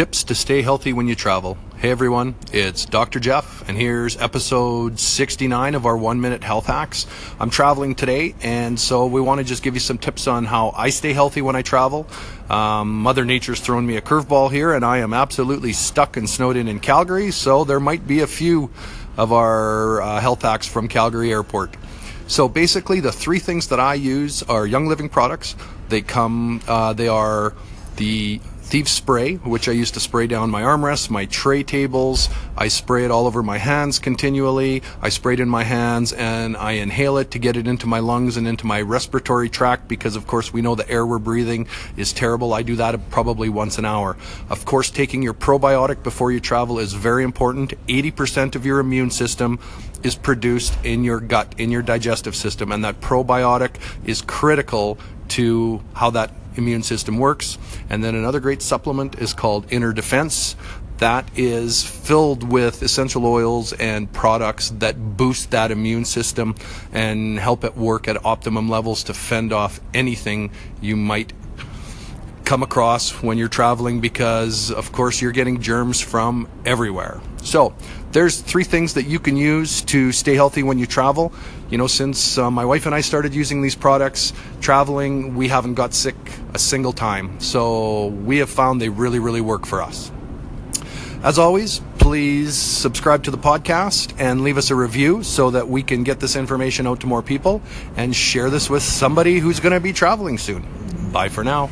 Tips to stay healthy when you travel. Hey everyone, it's Dr. Jeff, and here's episode 69 of our one minute health hacks. I'm traveling today, and so we want to just give you some tips on how I stay healthy when I travel. Um, Mother Nature's thrown me a curveball here, and I am absolutely stuck and snowed in in Calgary, so there might be a few of our uh, health hacks from Calgary Airport. So basically, the three things that I use are Young Living products. They come, uh, they are the Thief Spray, which I used to spray down my armrests, my tray tables. I spray it all over my hands continually. I spray it in my hands and I inhale it to get it into my lungs and into my respiratory tract because, of course, we know the air we're breathing is terrible. I do that probably once an hour. Of course, taking your probiotic before you travel is very important. 80% of your immune system is produced in your gut, in your digestive system, and that probiotic is critical to how that immune system works. And then another great supplement is called Inner Defense. That is filled with essential oils and products that boost that immune system and help it work at optimum levels to fend off anything you might come across when you're traveling because, of course, you're getting germs from everywhere. So, there's three things that you can use to stay healthy when you travel. You know, since uh, my wife and I started using these products, traveling, we haven't got sick a single time. So, we have found they really, really work for us. As always, please subscribe to the podcast and leave us a review so that we can get this information out to more people and share this with somebody who's going to be traveling soon. Bye for now.